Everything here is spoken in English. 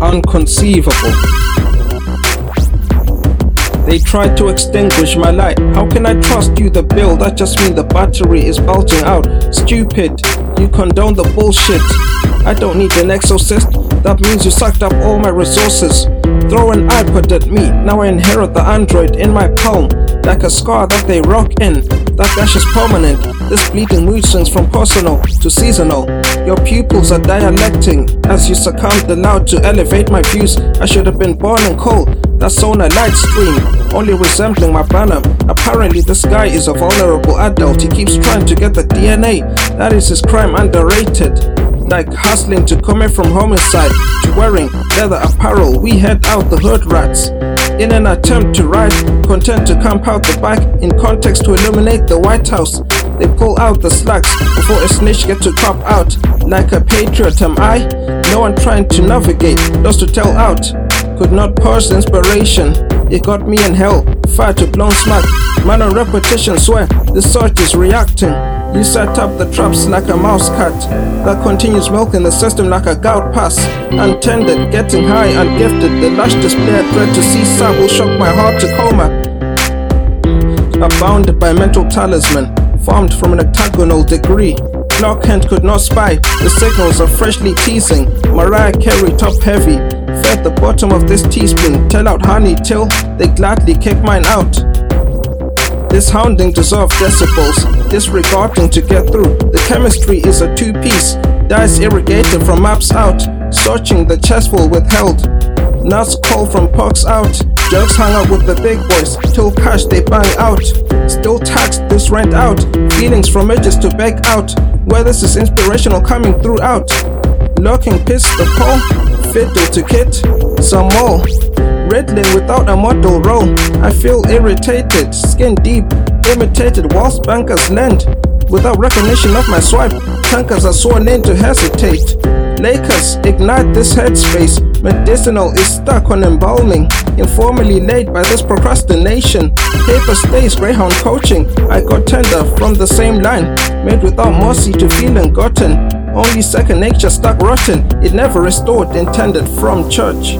Unconceivable. They tried to extinguish my light. How can I trust you? The bill, that just means the battery is bulging out. Stupid, you condone the bullshit. I don't need an exorcist. That means you sucked up all my resources. Throw an iPod at me, now I inherit the android in my palm. Like a scar that they rock in. That dash is permanent. This bleeding mood swings from personal to seasonal. Your pupils are dialecting as you succumb allowed to elevate my views. I should have been born in coal. That's on a light stream, only resembling my banner. Apparently, this guy is a vulnerable adult. He keeps trying to get the DNA. That is his crime, underrated. Like hustling to coming from homicide to wearing leather apparel, we head out the hood rats. In an attempt to ride, content to camp out the back in context to illuminate the White House. They pull out the slacks before a snitch get to cop out. Like a patriot, am I? No one trying to navigate, lost to tell out could not parse inspiration. It got me in hell, fire to blown smack. Man on repetition, swear the sort is reacting. You set up the traps like a mouse cat that continues milking the system like a gout pass. Untended, getting high, ungifted. The lush display I dread to see sad will shock my heart to coma. Abounded by mental talisman, formed from an octagonal degree. Kent could not spy. The signals are freshly teasing. Mariah Carey top heavy. Fed the bottom of this teaspoon. Tell out honey till they gladly kick mine out. This hounding dissolves decibels, disregarding to get through. The chemistry is a two piece, dice irrigated from maps out, searching the chest chestful withheld. Nuts call from pucks out, jerks hang out with the big boys, till cash they bang out. Still tax this rent out, feelings from edges to beg out, where this is inspirational coming throughout. Lurking piss the pole, fiddle to kit, some more. Riddling without a model role. I feel irritated, skin deep, imitated whilst bankers lend. Without recognition of my swipe, tankers are sworn in to hesitate. Lakers ignite this headspace. Medicinal is stuck on embalming. Informally laid by this procrastination. Paper stays Greyhound coaching. I got tender from the same line. Made without mercy to feeling gotten. Only second nature stuck rotten. It never restored intended from church.